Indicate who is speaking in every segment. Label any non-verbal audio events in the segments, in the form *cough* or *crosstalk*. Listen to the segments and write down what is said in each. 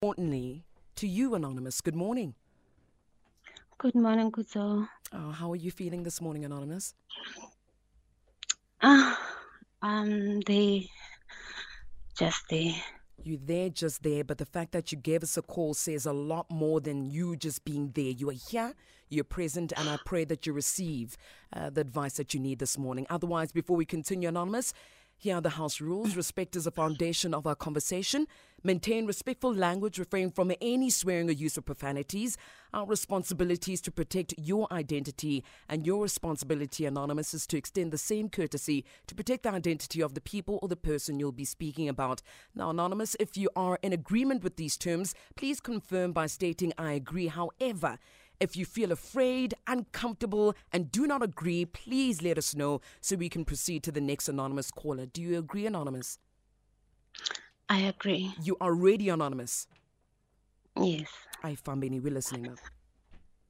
Speaker 1: importantly, to you, Anonymous, good morning.
Speaker 2: Good morning, Kuzo.
Speaker 1: Oh, how are you feeling this morning, Anonymous?
Speaker 2: Ah, um, they just there.
Speaker 1: You're there, just there, but the fact that you gave us a call says a lot more than you just being there. You are here, you're present, and I pray that you receive uh, the advice that you need this morning. Otherwise, before we continue, Anonymous, here are the house rules. Respect is a foundation of our conversation. Maintain respectful language, refrain from any swearing or use of profanities. Our responsibility is to protect your identity, and your responsibility, Anonymous, is to extend the same courtesy to protect the identity of the people or the person you'll be speaking about. Now, Anonymous, if you are in agreement with these terms, please confirm by stating, I agree. However, if you feel afraid, uncomfortable, and do not agree, please let us know so we can proceed to the next anonymous caller. Do you agree, Anonymous?
Speaker 2: I agree.
Speaker 1: You are ready, Anonymous.
Speaker 2: Yes.
Speaker 1: I Fambini, we're listening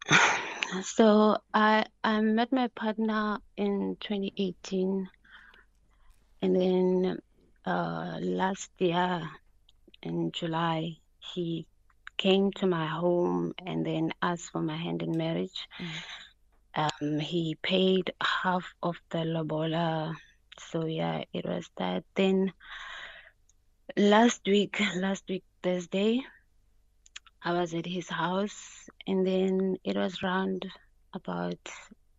Speaker 1: now. *sighs*
Speaker 2: So I I met my partner in 2018, and then uh, last year in July he came to my home and then asked for my hand in marriage. Um, he paid half of the lobola. So yeah, it was that. Then last week, last week Thursday, I was at his house and then it was around about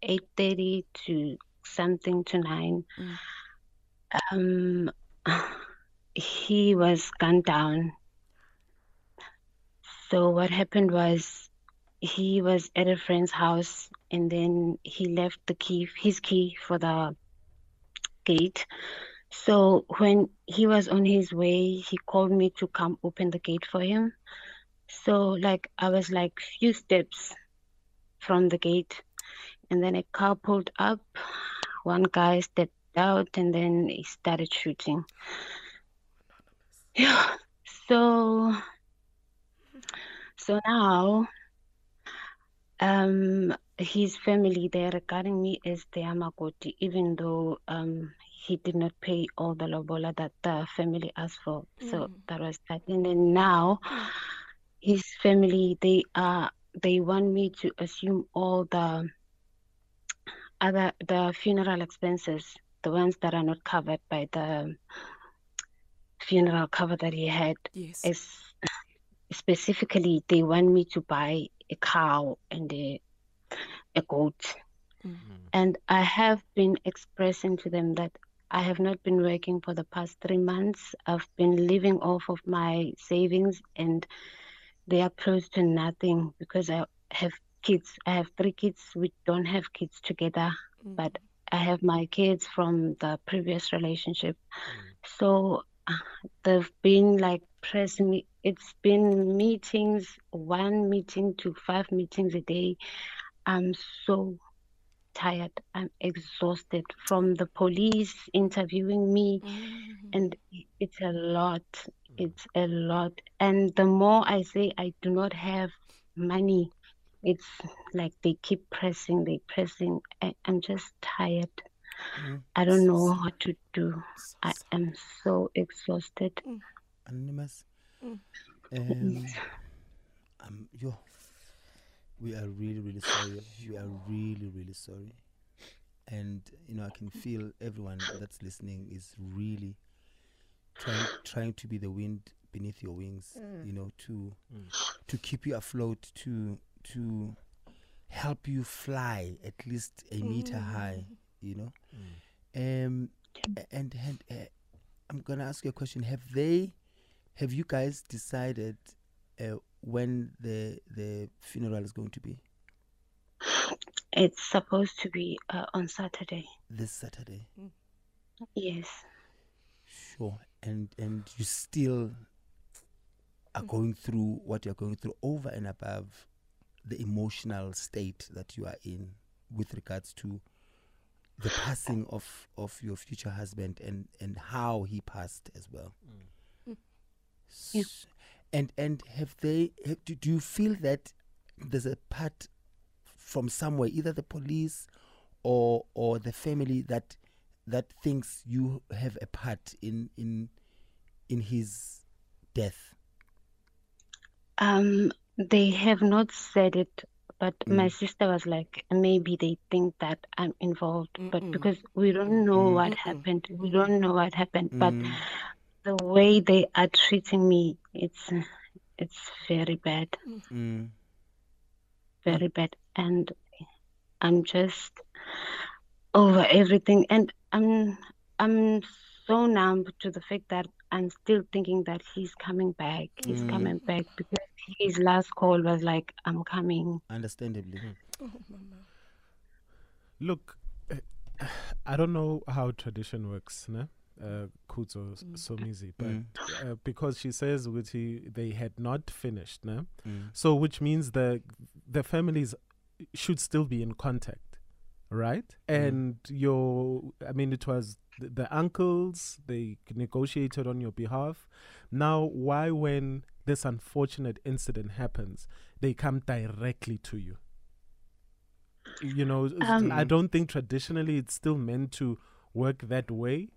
Speaker 2: 8.30 to something to 9. Um, he was gunned down so what happened was he was at a friend's house and then he left the key his key for the gate. So when he was on his way, he called me to come open the gate for him. So like I was like few steps from the gate and then a car pulled up. One guy stepped out and then he started shooting. Yeah. So so now, um, his family they're regarding me as the Amakoti, even though um he did not pay all the lobola that the family asked for. So mm. that was that. And then now, his family they are they want me to assume all the other the funeral expenses, the ones that are not covered by the funeral cover that he had.
Speaker 1: Yes.
Speaker 2: As specifically they want me to buy a cow and a, a goat mm. Mm. and i have been expressing to them that i have not been working for the past three months. I've been living off of my savings and they are close to nothing because i have kids. I have three kids. We don't have kids together but i have my kids from the previous relationship. So uh, they've been like pressing me it's been meetings one meeting to five meetings a day. I'm so tired i'm exhausted from the police interviewing me. Mm-hmm. And it's a lot. Mm. It's a lot. And the more i say i do not have money it's like they keep pressing they pressing. I, i'm just tired. Mm. I don't know what to do. i am so exhausted. Mm.
Speaker 3: Anonymous. Um, um, yo, we are really, really *sighs* sorry. We are really, really sorry. And you know, I can feel everyone that's listening is really trying trying to be the wind beneath your wings. You know, to to keep you afloat, to to help you fly at least a meter high. You know, um, and and uh, I'm gonna ask you a question. Have they, have you guys decided uh, when the the funeral is going to be?
Speaker 2: it's supposed to be uh, on saturday
Speaker 3: This Saturday. Hmm.
Speaker 2: yes
Speaker 3: Sure. And and you still are hmm. going through what you're going through over and above the emotional state that you are in with regards to the passing of of your future husband and and how he passed as well. Hmm.
Speaker 2: Yeah.
Speaker 3: S- And and have they have, do, do you feel that there's a part from somewhere either the police or or the family that that thinks you have a part in in in his death
Speaker 2: Um, they have not said it, but my
Speaker 3: Mm.
Speaker 2: sister was like, maybe they think that I'm involved, but
Speaker 1: Mm-mm.
Speaker 2: because we don't know
Speaker 3: Mm.
Speaker 2: what
Speaker 1: Mm-mm.
Speaker 2: happened, we don't know what happened. But
Speaker 3: Mm.
Speaker 2: The way they are treating me, it's it's very bad,
Speaker 3: Mm.
Speaker 2: very bad, and I'm just over everything, and I'm I'm so numb to the fact that I'm still thinking that he's coming back, he's
Speaker 3: Mm.
Speaker 2: coming back because his last call was like, I'm coming.
Speaker 3: Understandably.
Speaker 1: Oh.
Speaker 4: Look, *sighs* I don't know how tradition works, ne? Uh, Kuzo
Speaker 1: Mm.
Speaker 4: Somizi, but
Speaker 3: Mm.
Speaker 4: uh, because she says ukuthi they had not finished, ne?
Speaker 3: Mm.
Speaker 4: So which means the the families should still be in contact, right?
Speaker 3: Mm.
Speaker 4: And your, I mean, it was the, the uncles they negotiated on your behalf. Now, why when this unfortunate incident happens, they come directly to you? You know,
Speaker 2: Um,
Speaker 4: I don't think traditionally it's still meant to work that way.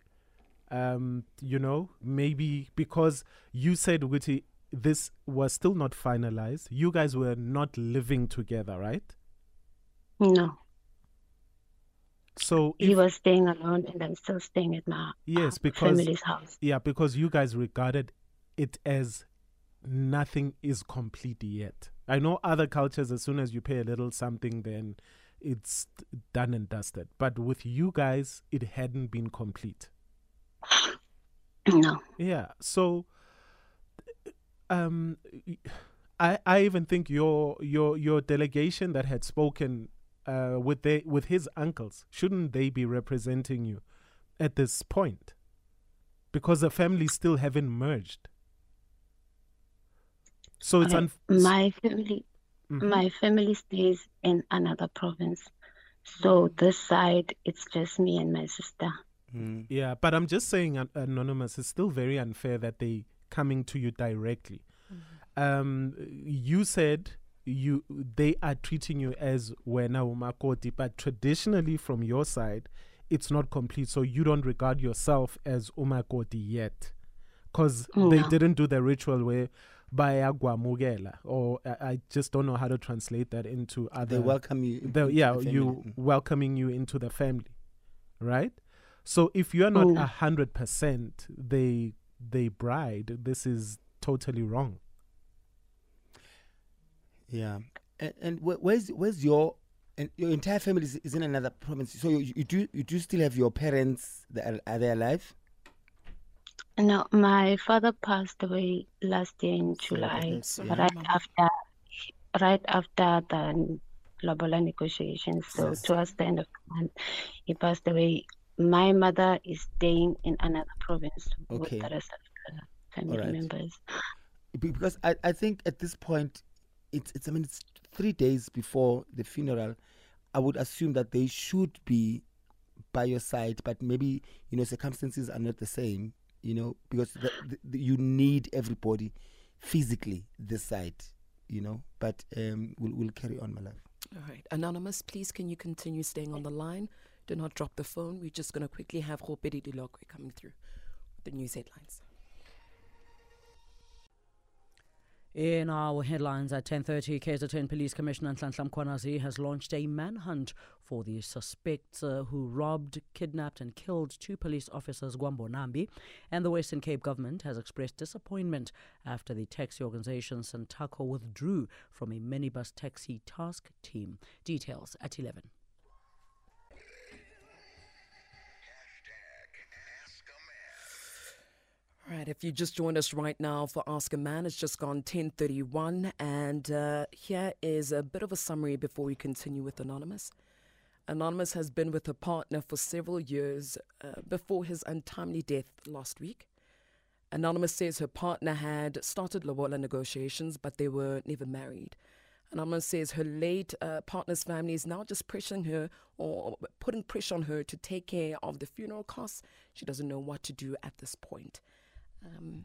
Speaker 4: Um, you know, maybe because you said Witty, this was still not finalized. You guys were not living together, right?
Speaker 2: No,
Speaker 4: So
Speaker 2: he
Speaker 4: if-
Speaker 2: was staying alone, and I'm still staying at my
Speaker 4: yes, because
Speaker 2: family's house.
Speaker 4: yeah, because you guys regarded it as nothing is complete yet. I know other cultures, as soon as you pay a little something, then it's done and dusted. But with you guys, it hadn't been complete. *clears throat*
Speaker 2: No,
Speaker 4: Yeah. So um I I even think your your your delegation that had spoken uh with they with his uncles, shouldn't they be representing you at this point? Because the families still haven't merged. So it's
Speaker 2: my family,
Speaker 4: Mhm.
Speaker 2: my family stays in another province. So this side, it's just me and my sister.
Speaker 3: Mm.
Speaker 4: Yeah, but I'm just saying, An- anonymous. It's still very unfair that they coming to you directly. Um, you said you they are treating you as wena umakoti, but traditionally from your side, it's not complete. So you don't regard yourself as umakoti yet, because they didn't do the ritual where bayagwamugela, or I, I just don't know how to translate that into other.
Speaker 3: They welcome you.
Speaker 4: the, yeah,
Speaker 3: the
Speaker 4: you
Speaker 3: Mm.
Speaker 4: welcoming you into the family, right? So if you are not a
Speaker 2: Mm.
Speaker 4: hundred percent they they bride, this is totally wrong.
Speaker 3: Yeah, and, and where's where's your and your entire family is, is in another province. So you, you do you do still have your parents that are, are they alive?
Speaker 2: No, my father passed away last year in July,
Speaker 3: about that, yeah.
Speaker 2: right
Speaker 1: Mama.
Speaker 2: after, right after the Lobola negotiations. So
Speaker 3: Yes.
Speaker 2: towards the end of the month, he passed away. My mother is staying in another province
Speaker 3: Okay.
Speaker 2: with the rest of the family
Speaker 3: Alright.
Speaker 2: members.
Speaker 3: Because I, I think at this point, it's it's I mean it's three days before the funeral. I would assume that they should be by your side, but maybe you know circumstances are not the same. You know because the, the, the- you need everybody physically this side. You know, but um, we'll we'll carry on, my love.
Speaker 1: All right. Anonymous, please can you continue staying on the line? Do not drop the phone. We're just going to quickly have Hopedi Dilokwe coming through with the news headlines.
Speaker 5: In our headlines at 10.30, KZN Police Commissioner Nhlanhla Mkhwanazi has launched a manhunt for the suspects uh, who robbed, kidnapped and killed two police officers, Gwambo Nambi. And the Western Cape government has expressed disappointment after the taxi organization Santaco withdrew from a minibus taxi task team. Details at 11.
Speaker 1: Right, if you just joined us right now for Ask a Man, it's just gone 1031. And uh, here is a bit of a summary before we continue with Anonymous. Anonymous has been with her partner for several years uh, before his untimely death last week. Anonymous says her partner had started Lobola negotiations, but they were never married. Anonymous says her late uh, partner's family is now just pressuring her or putting pressure on her to take care of the funeral costs. She doesn't know what to do at this point. Um,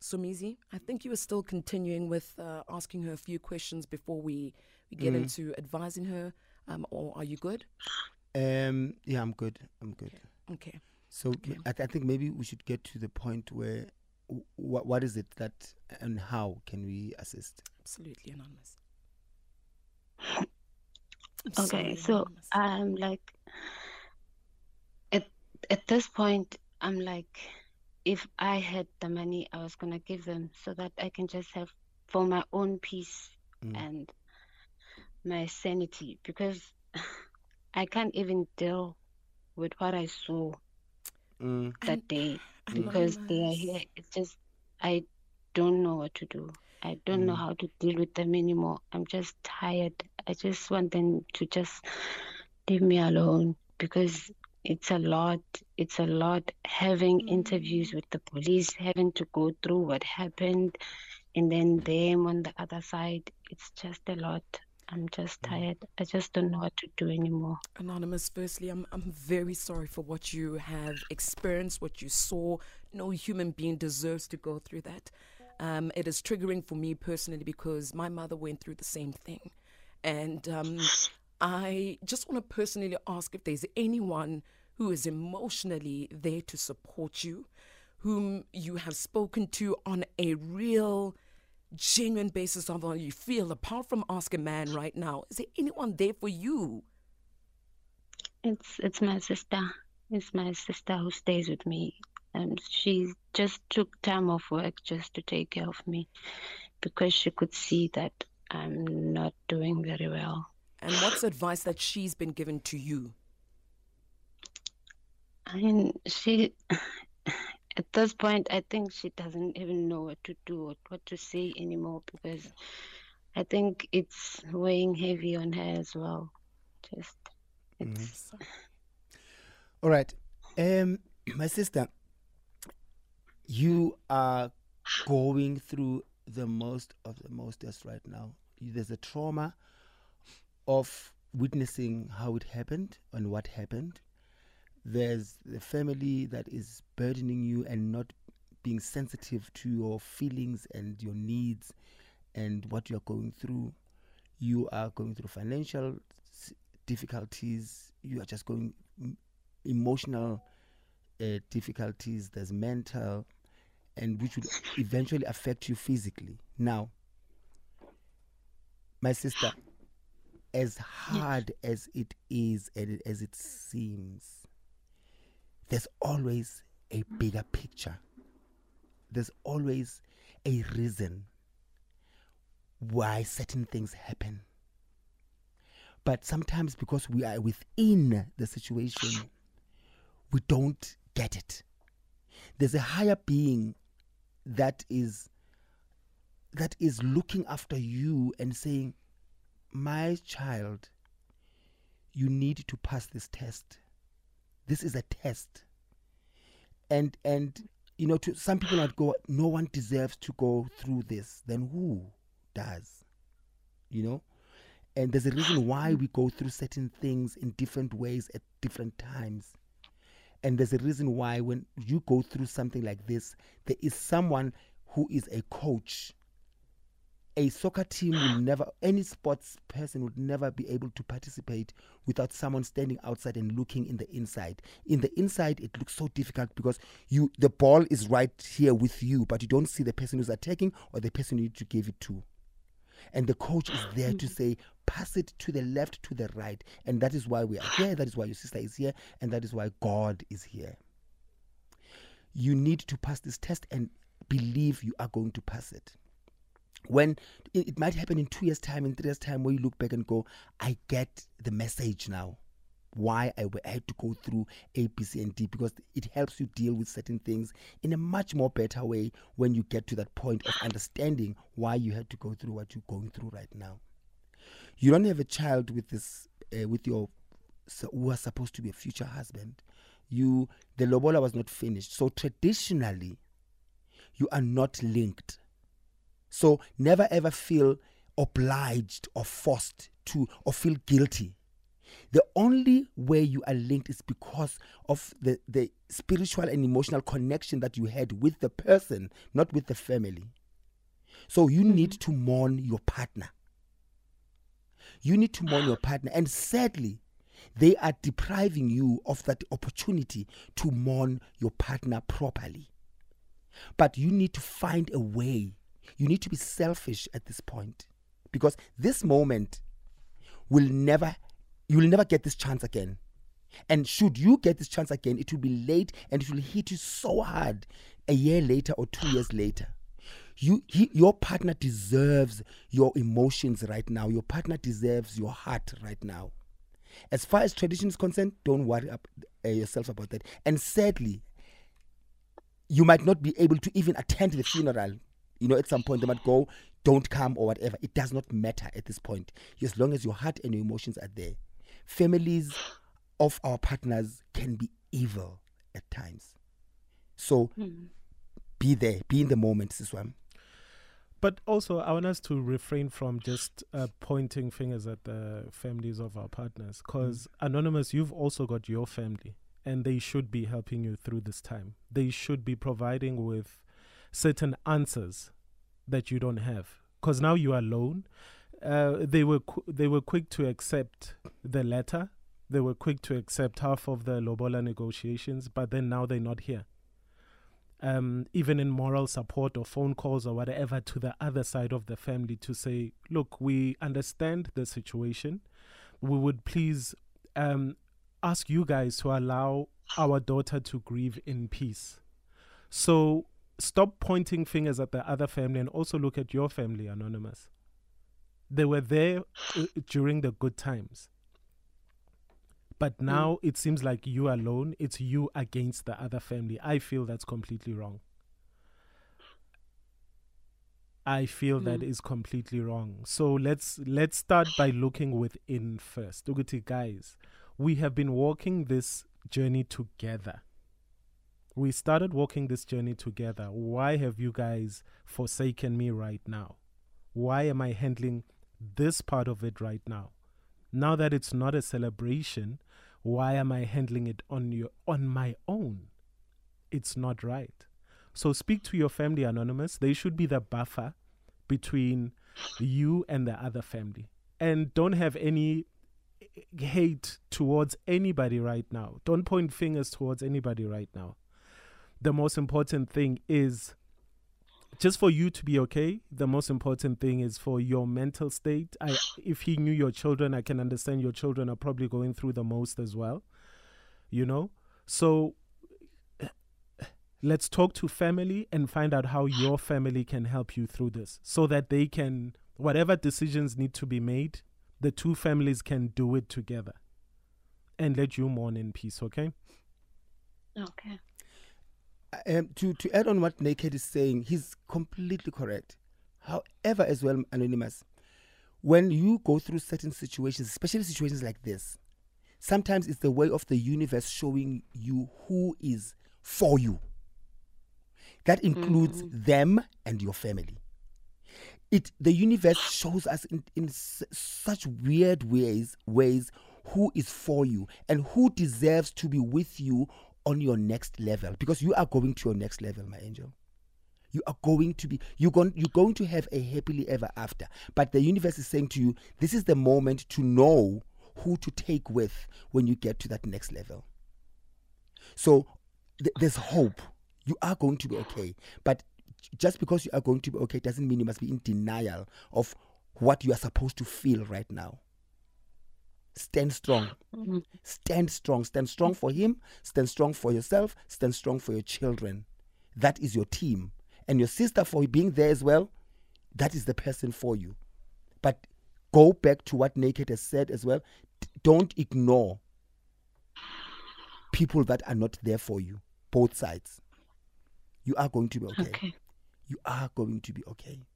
Speaker 1: Somizi, I think you were still continuing with uh, asking her a few questions before we, we get
Speaker 3: Mm.
Speaker 1: into advising her, um, or are you good?
Speaker 3: Um, yeah, I'm good. I'm good.
Speaker 1: Okay.
Speaker 3: So
Speaker 1: Okay.
Speaker 3: I, th- I think maybe we should get to the point where w- what is it that and how can we assist?
Speaker 1: Absolutely anonymous.
Speaker 2: I'm okay, so I'm um, like at at this point I'm like if I had the money I was gonna give them so that I can just have for my own peace mm. and my sanity because *laughs* I can't even deal with what I saw mm. that day *sighs* because they are here. It's just I don't know what to do. I don't mm. know how to deal with them anymore. I'm just tired. I just want them to just leave me alone because it's a lot. It's a lot having mm. interviews with the police, having to go through what happened, and then them on the other side. It's just a lot. I'm just mm. tired. I just don't know what to do anymore.
Speaker 1: Anonymous, firstly, I'm, I'm very sorry for what you have experienced, what you saw. No human being deserves to go through that. Um, it is triggering for me personally because my mother went through the same thing. And um, I just want to personally ask if there's anyone who is emotionally there to support you, whom you have spoken to on a real genuine basis of how you feel, apart from Ask a Man right now? Is there anyone there for you?
Speaker 2: It's it's my sister. It's my sister who stays with me. And she just took time off work just to take care of me because she could see that I'm not doing very well.
Speaker 1: And what's advice that she's been given to you?
Speaker 2: I mean, she *sighs* at this point, I think she doesn't even know what to do or what to say anymore because I think it's weighing heavy on her as well. Just it's. Mm.
Speaker 3: All right, um, *clears throat* my sister, you are going through the most of the most just right now. There's a trauma of witnessing how it happened and what happened there's the family that is burdening you and not being sensitive to your feelings and your needs and what you're going through. You are going through financial difficulties, you are just going emotional uh, difficulties, there's mental, and which would eventually affect you physically. Now, my sister, as hard as it is and as it seems, there's always a bigger picture. There's always a reason why certain things happen. But sometimes, because we are within the situation, we don't get it. There's a higher being that is that is looking after you and saying, "My child, you need to pass this test." This is a test. And and you know, to some people might go, no one deserves to go through this. Then who does? You know? And there's a reason why we go through certain things in different ways at different times. And there's a reason why when you go through something like this, there is someone who is a coach a soccer team will never, any sports person would never be able to participate without someone standing outside and looking in the inside. In the inside, it looks so difficult because you, the ball is right here with you, but you don't see the person who's attacking or the person you need to give it to. And the coach is there to say, pass it to the left, to the right. And that is why we are here. That is why your sister is here. And that is why God is here. You need to pass this test and believe you are going to pass it when it, might happen in two years' time, in three years' time, where you look back and go, I get the message now why I, I had to go through A, B, C, and D because it helps you deal with certain things in a much more better way when you get to that point of understanding why you had to go through what you're going through right now. You don't have a child with this, uh, with your so, who are supposed to be a future husband. You, the lobola was not finished, so traditionally, you are not linked so never ever feel obliged or forced to or feel guilty. The only way you are linked is because of the, the spiritual and emotional connection that you had with the person, not with the family. So you mm-hmm. need to mourn your partner. You need to mourn your *sighs* partner. And sadly, they are depriving you of that opportunity to mourn your partner properly. But you need to find a way. You need to be selfish at this point because this moment will never, you will never get this chance again. And should you get this chance again, it will be late and it will hit you so hard a year later or two years later. You, he, your partner deserves your emotions right now. Your partner deserves your heart right now. As far as tradition is concerned, don't worry up, uh, yourself about that. And sadly, you might not be able to even attend the funeral. You know, at some point they might go, don't come or whatever. It does not matter at this point. As long as your heart and your emotions are there. Families of our partners can be evil at times. So
Speaker 2: Mm.
Speaker 3: be there, be in the moment, Siswam.
Speaker 4: But also, I want us to refrain from just uh, pointing fingers at the families of our partners. Because, Anonymous, you've also got your family, and they should be helping you through this time. They should be providing with certain answers that you don't have. Because now you are alone. Uh, they were qu- they were quick to accept the letter. They were quick to accept half of the Lobola negotiations, but then now they're not here um, even in moral support or phone calls or whatever to the other side of the family to say, look, we understand the situation. We would please um, ask you guys to allow our daughter to grieve in peace. So stop pointing fingers at the other family and also look at your family, Anonymous. They were there uh, during the good times. But now it seems like you alone, it's you against the other family. I feel that's completely wrong. I feel that is completely wrong. So let's let's start by looking within first. Ukuthi guys, we have been walking this journey together. We started walking this journey together. Why have you guys forsaken me right now? Why am I handling this part of it right now? Now that it's not a celebration, why am I handling it on your on my own? It's not right. So speak to your family anonymous. They should be the buffer between you and the other family. And don't have any hate towards anybody right now. Don't point fingers towards anybody right now. The most important thing is just for you to be okay the most important thing is for your mental state. I if he knew your children i can understand your children are probably going through the most as well you know? So let's talk to family and find out how your family can help you through this so that they can whatever decisions need to be made the two families can do it together and let you mourn in peace okay?
Speaker 2: Okay.
Speaker 3: Um, to to add on what Naked is saying, he's completely correct. However, as well, anonymous, when you go through certain situations, especially situations like this, sometimes it's the way of the universe showing you who is for you. That includes them and your family. It the universe shows us in, in s- such weird ways ways who is for you and who deserves to be with you on your next level because you are going to your next level my angel. You are going to be you're going you're going to have a happily ever after. But the universe is saying to you this is the moment to know who to take with when you get to that next level. So th- there's hope. You are going to be okay. But just because you are going to be okay doesn't mean you must be in denial of what you are supposed to feel right now stand strong.
Speaker 2: Mhm.
Speaker 3: stand strong. Stand strong for him. Stand strong for yourself. Stand strong for your children. That is your team. And your sister for being there as well that is the person for you. But go back to what naked has said as well. Don't ignore people that are not there for you both sides. You are going to be okay,
Speaker 2: Okay.
Speaker 3: you are going to be okay.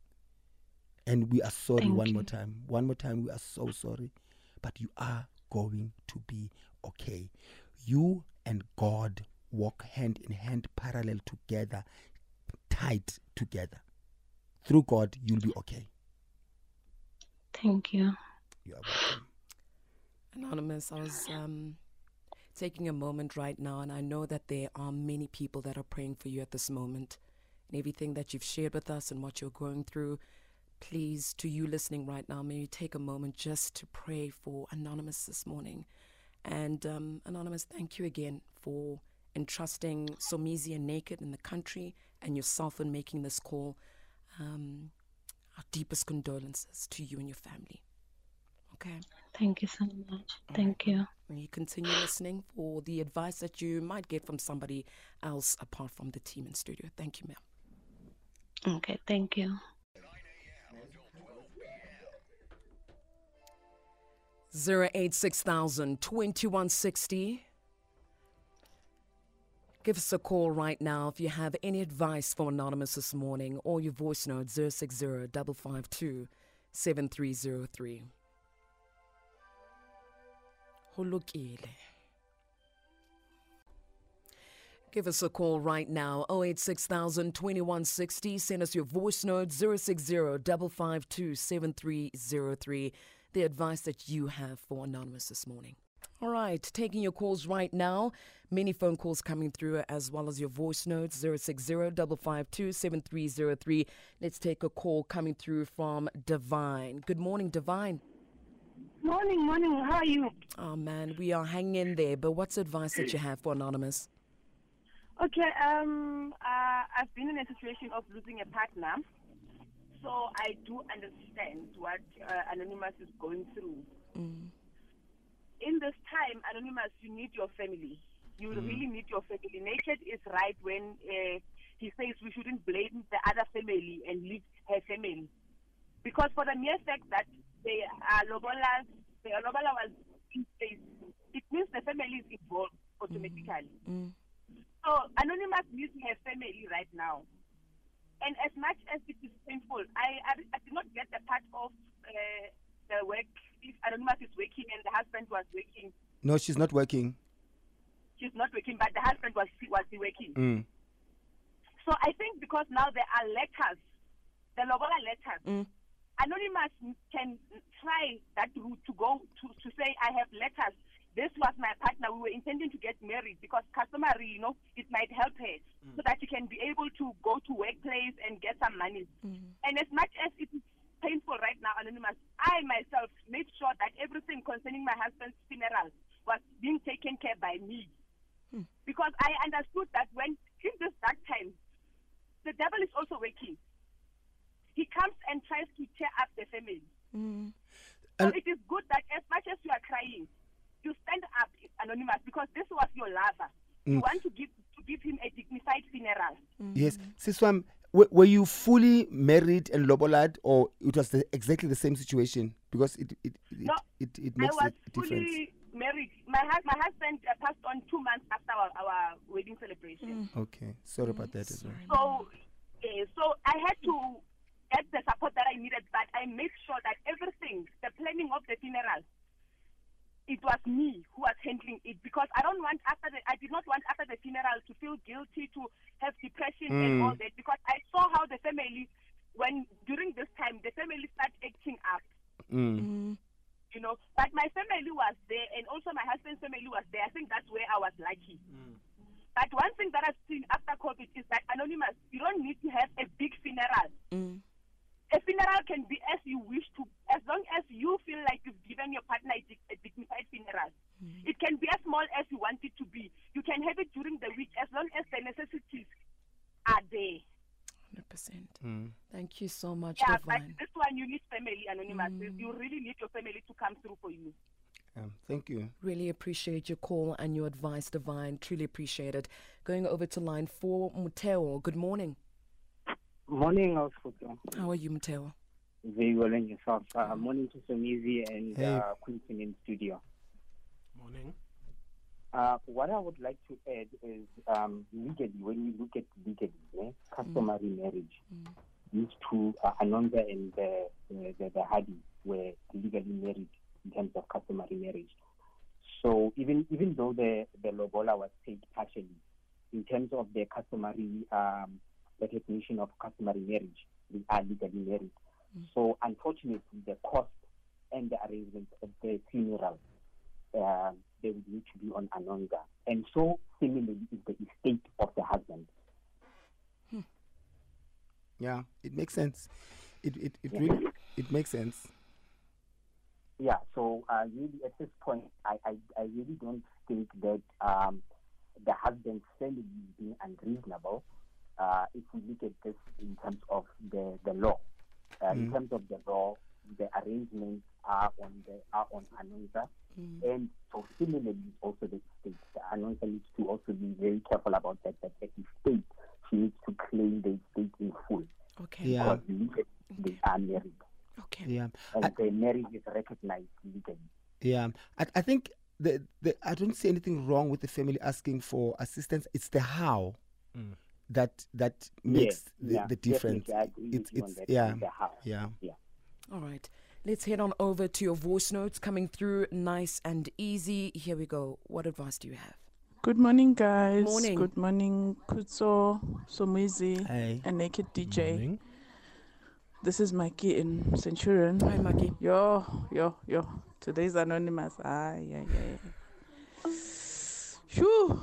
Speaker 3: And we are sorry
Speaker 2: Thank
Speaker 3: one more time. One more time we are so sorry but you are going to be okay you and god walk hand in hand parallel together tight together through god you'll be okay
Speaker 2: Thank you.
Speaker 3: you are welcome
Speaker 1: Anonymous, I was um, taking a moment right now, and I know that there are many people that are praying for you at this moment. And everything that you've shared with us and what you're going through, please, to you listening right now, may you take a moment just to pray for Anonymous this morning. And um, Anonymous, thank you again for entrusting Somizi and Naked in the country and yourself in making this call. Um, our deepest condolences to you and your family. Okay.
Speaker 2: Thank you so much. Thank you.
Speaker 1: You continue listening for the advice that you might get from somebody else apart from the team in studio. Thank you, ma'am.
Speaker 2: Okay, thank you.
Speaker 1: Zero eight six thousand twenty one sixty. Give us a call right now if you have any advice for Anonymous this morning or your voice note 060 552 7303. Hulukile. Give us a call right now 086000 2160. Send us your voice note 060 552 7303. The advice that you have for Anonymous this morning. All right, taking your calls right now. Many phone calls coming through as well as your voice notes 060 552 7303. Let's take a call coming through from Divine. Good morning, Divine.
Speaker 6: Morning, morning. How are you?
Speaker 1: Oh man, we are hanging in there, but what's advice that you have for Anonymous?
Speaker 6: Okay, um, uh, I've been in a situation of losing a partner, so I do understand what uh, Anonymous is going through.
Speaker 1: Mm.
Speaker 6: In this time, Anonymous, you need your family. You really need your family. Naked is right when uh, he says we shouldn't blame the other family and leave her family. Because for the mere fact that they are lobolas, the lobola was in place, it means the family is involved automatically.
Speaker 1: Mm.
Speaker 6: So Anonymous needs her family right now. And as much as it is painful, I, I, I did not get the part of uh, the work. If Anonymous is working and the husband was working,
Speaker 3: No, she's not working.
Speaker 6: she's not working, but the husband was was working.
Speaker 3: Mm.
Speaker 6: So I think because now there are letters, the Lobola letters,
Speaker 1: Mm.
Speaker 6: Anonymous can try that route to go to, to say, I have letters. This was my partner. We were intending to get married because customary, you know, it might help her mm. so that she can be able to go to workplace and get some money. Mm-hmm. And as much as it is painful right now, Anonymous, I myself made sure that everything concerning my husband's funeral was being taken care by me. Hmm. Because I understood that when in this dark time, the devil is also working. He comes and tries to tear up the family.
Speaker 1: Mm.
Speaker 6: So
Speaker 3: And-
Speaker 6: it is good that as much as you are crying, you stand up, anonymous, because this was your lover. You
Speaker 3: Mm.
Speaker 6: want to give to give him a dignified funeral.
Speaker 3: Yes. Siswam, w- were you fully married and lobolad, or it was the, exactly the same situation? Because it it it,
Speaker 6: No,
Speaker 3: it, it
Speaker 6: I
Speaker 3: makes
Speaker 6: was
Speaker 3: a difference.
Speaker 6: fully married. My hus- my husband uh, passed on two months after our, our wedding celebration.
Speaker 3: Okay, sorry about that as well.
Speaker 6: So, uh, so I had to get the support that I needed, but I made sure that everything, the planning of the funeral, it was me who was handling it because I don't want after the, I did not want after the funeral to feel guilty to have depression and
Speaker 3: Mm.
Speaker 6: all that because I saw how the family, when during this time, the family started acting up
Speaker 3: Mm.
Speaker 1: Mm.
Speaker 6: you know. But my family was there, and also my husband's family was there. I think that's where I was lucky. But one thing that I've seen after COVID is that anonymous, you don't need to have a big funeral.
Speaker 1: Mm.
Speaker 6: A funeral can be as you wish to, as long as you feel like you've given your partner a, a dignified funeral. It can be as small as you want it to be. You can have it during the week as long as the necessities are there.
Speaker 1: 100%.
Speaker 3: Mm.
Speaker 1: Thank you so much,
Speaker 6: Yeah, but this one you need family anonymous. You really need your family to come through for you.
Speaker 3: Um, thank you.
Speaker 1: Really appreciate your call and your advice, Divine. Truly appreciate it. Going over to line four, Muteo. Good morning.
Speaker 7: Morning, Ausfuto.
Speaker 1: How are you, Muteo?
Speaker 7: Very well and yourself. Uh, morning to Somizi and
Speaker 3: Hey.
Speaker 7: uh, Quinton in studio.
Speaker 4: Morning.
Speaker 7: Uh, what I would like to add is um, legally, when you look at legally, eh, customary marriage, these two, uh, Anonza and the, the, the, the Hadi, were legally married in terms of customary marriage. So even even though the, the lobola was paid partially, in terms of the customary um, recognition of customary marriage, they are legally married. So unfortunately, the cost and the arrangement of the funeral uh, they would need to be on Anonza. And so similarly is the estate of the husband.
Speaker 3: Yeah, it makes sense. It it, it
Speaker 7: Yeah.
Speaker 3: really it makes sense.
Speaker 7: Yeah, so uh, really at this point, I, I, I really don't think that um, the husband's family is being unreasonable uh, if we look at this in terms of the, the law, uh, in
Speaker 3: Mm.
Speaker 7: terms of the law, the arrangements are on the are on Anonza, and so similarly also the state. The Anonza needs to also be very careful about that. That the state she needs to claim the state in full
Speaker 1: Okay.
Speaker 3: Yeah.
Speaker 7: because they are married,
Speaker 1: Okay.
Speaker 3: Yeah.
Speaker 7: and
Speaker 3: I-
Speaker 7: the marriage is recognized legally.
Speaker 3: Yeah, I, I think the, the I don't see anything wrong with the family asking for assistance. It's the how
Speaker 4: Mm.
Speaker 3: That that makes
Speaker 7: Yes,
Speaker 3: the,
Speaker 7: yeah,
Speaker 3: the difference.
Speaker 7: definitely, I
Speaker 3: It's
Speaker 7: you
Speaker 3: it's
Speaker 7: that,
Speaker 3: yeah yeah.
Speaker 1: All right. Let's head on over to your voice notes coming through nice and easy. Here we go. What advice do you have?
Speaker 8: Good morning, guys.
Speaker 1: Morning.
Speaker 8: Good morning, Kutso, Somizi,
Speaker 3: Hey.
Speaker 8: and Naked DJ.
Speaker 4: Morning.
Speaker 8: This is Mikey in Centurion.
Speaker 1: Hi, Maggie.
Speaker 8: Yo, yo, yo. Today's anonymous. Ah, yeah, yeah, yeah. Phew.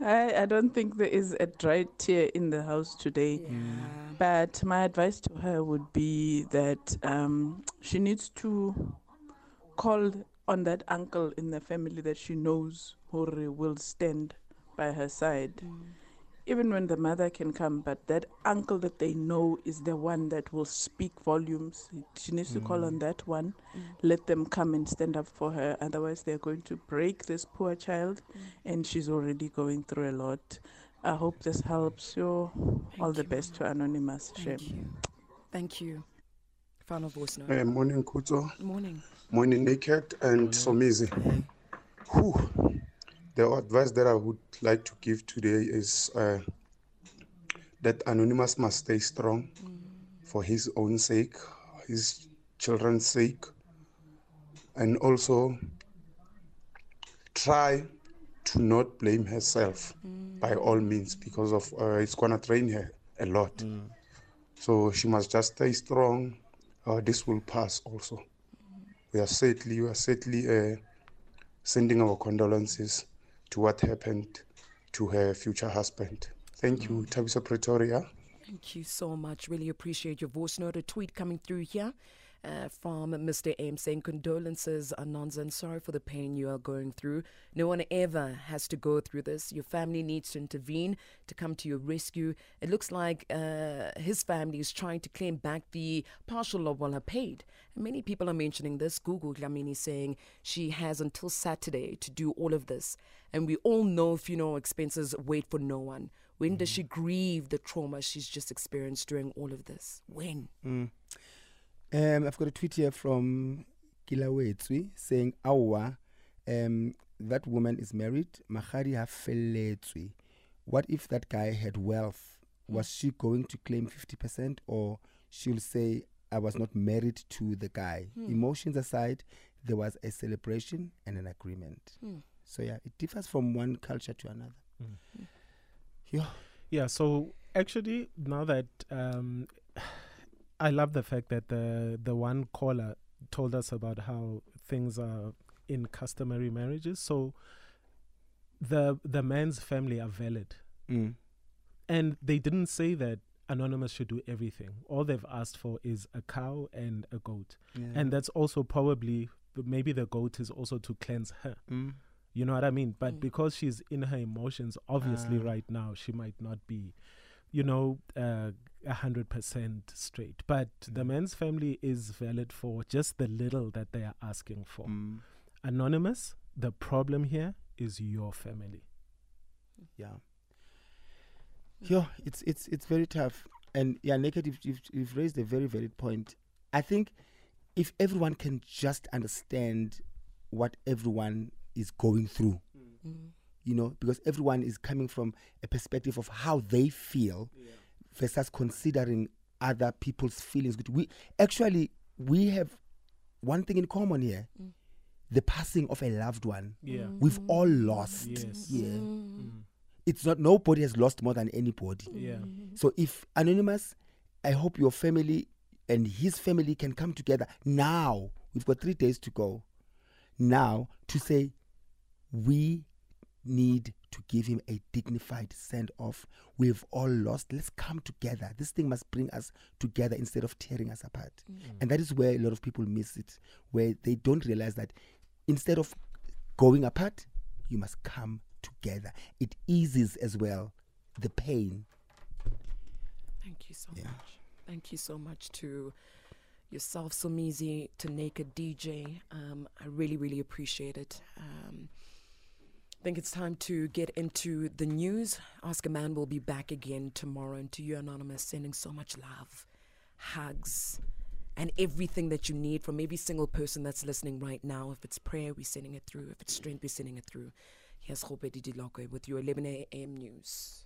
Speaker 8: I, I don't think there is a dry tear in the house today. But my advice to her would be that um, she needs to call on that uncle in the family that she knows who will stand by her side. Even when the mother can come, but that uncle that they know is the one that will speak volumes. She needs to call on mm. that one, mm. let them come and stand up for her. Otherwise, they're going to break this poor child, mm. and she's already going through a lot. I hope this helps you. All the
Speaker 1: you.
Speaker 8: best to Anonymous.
Speaker 1: Thank
Speaker 8: Shame.
Speaker 1: you. Thank you. Final voice note.
Speaker 9: Hey, morning, Kuto.
Speaker 1: Morning.
Speaker 9: Morning, Naked and Somizi. Whew. The advice that I would like to give today is uh, that Anonymous must stay strong for his own sake, his children's sake, and also try to not blame herself by all means because of uh, it's gonna drain her a lot. So she must just stay strong. Uh, this will pass also. We are sadly, we are sadly uh, sending our condolences to what happened to her future husband. Thank you, mm. Tabisa Pretoria.
Speaker 1: Thank you so much. Really appreciate your voice note. A tweet coming through here uh, from Mr. M saying, Condolences, Anonza, and sorry for the pain you are going through. No one ever has to go through this. Your family needs to intervene to come to your rescue. It looks like uh, his family is trying to claim back the partial lobola paid. And many people are mentioning this. Google Glamini saying she has until Saturday to do all of this. And we all know funeral expenses wait for no one. When does she grieve the trauma she's just experienced during all of this? When?
Speaker 3: Mm. Um, I've got a tweet here from Kilawetswi saying, Awa, um, that woman is married. Mahari hafeletswi. What if that guy had wealth? Was she going to claim 50% or she'll say, I was not married to the guy? Emotions aside, there was a celebration and an agreement.
Speaker 1: Hmm.
Speaker 3: So, yeah, it differs from one culture to another. Yeah.
Speaker 4: Yeah, so actually, now that um, I love the fact that the the one caller told us about how things are in customary marriages. So the the man's family are valid,
Speaker 3: Mm.
Speaker 4: and they didn't say that anonymous should do everything. All they've asked for is a cow and a goat,
Speaker 3: Yeah.
Speaker 4: and that's also probably maybe the goat is also to cleanse her.
Speaker 3: Mm.
Speaker 4: You know what I mean? But because she's in her emotions, obviously,
Speaker 3: Ah.
Speaker 4: right now, she might not be, you know, uh, a hundred percent straight. But the
Speaker 3: Mm.
Speaker 4: man's family is valid for just the little that they are asking for.
Speaker 3: Mm.
Speaker 4: Anonymous, the problem here is your family.
Speaker 3: Yeah. Yeah, it's it's it's very tough. And yeah, naked you've, you've, you've raised a very valid point. I think if everyone can just understand what everyone is going through, you know, because everyone is coming from a perspective of how they feel versus considering other people's feelings. We actually we have one thing in common here: mm. the passing of a loved one.
Speaker 4: Yeah. Mm.
Speaker 3: We've all lost.
Speaker 4: Yes. Mm.
Speaker 3: Yeah.
Speaker 4: Mm.
Speaker 3: It's not nobody has lost more than anybody.
Speaker 4: Yeah.
Speaker 3: So if anonymous, I hope your family and his family can come together now. We've got three days to go. Now to say we need to give him a dignified send off. We've all lost. Let's come together. This thing must bring us together instead of tearing us apart. And that is where a lot of people miss it, where they don't realize that instead of going apart, you must come together. It eases as well the pain.
Speaker 1: Thank you so
Speaker 3: Yeah.
Speaker 1: much. Thank you so much to yourself, Somizi, to Naked DJ. Um, I really, really appreciate it. Um, think it's time to get into the news. Ask a Man will be back again tomorrow. And to you, Anonymous, sending so much love, hugs, and everything that you need from every single person that's listening right now. If it's prayer, we're sending it through. If it's strength, we're sending it through. Here's Robert Didilokwe with your 11 a.m. news.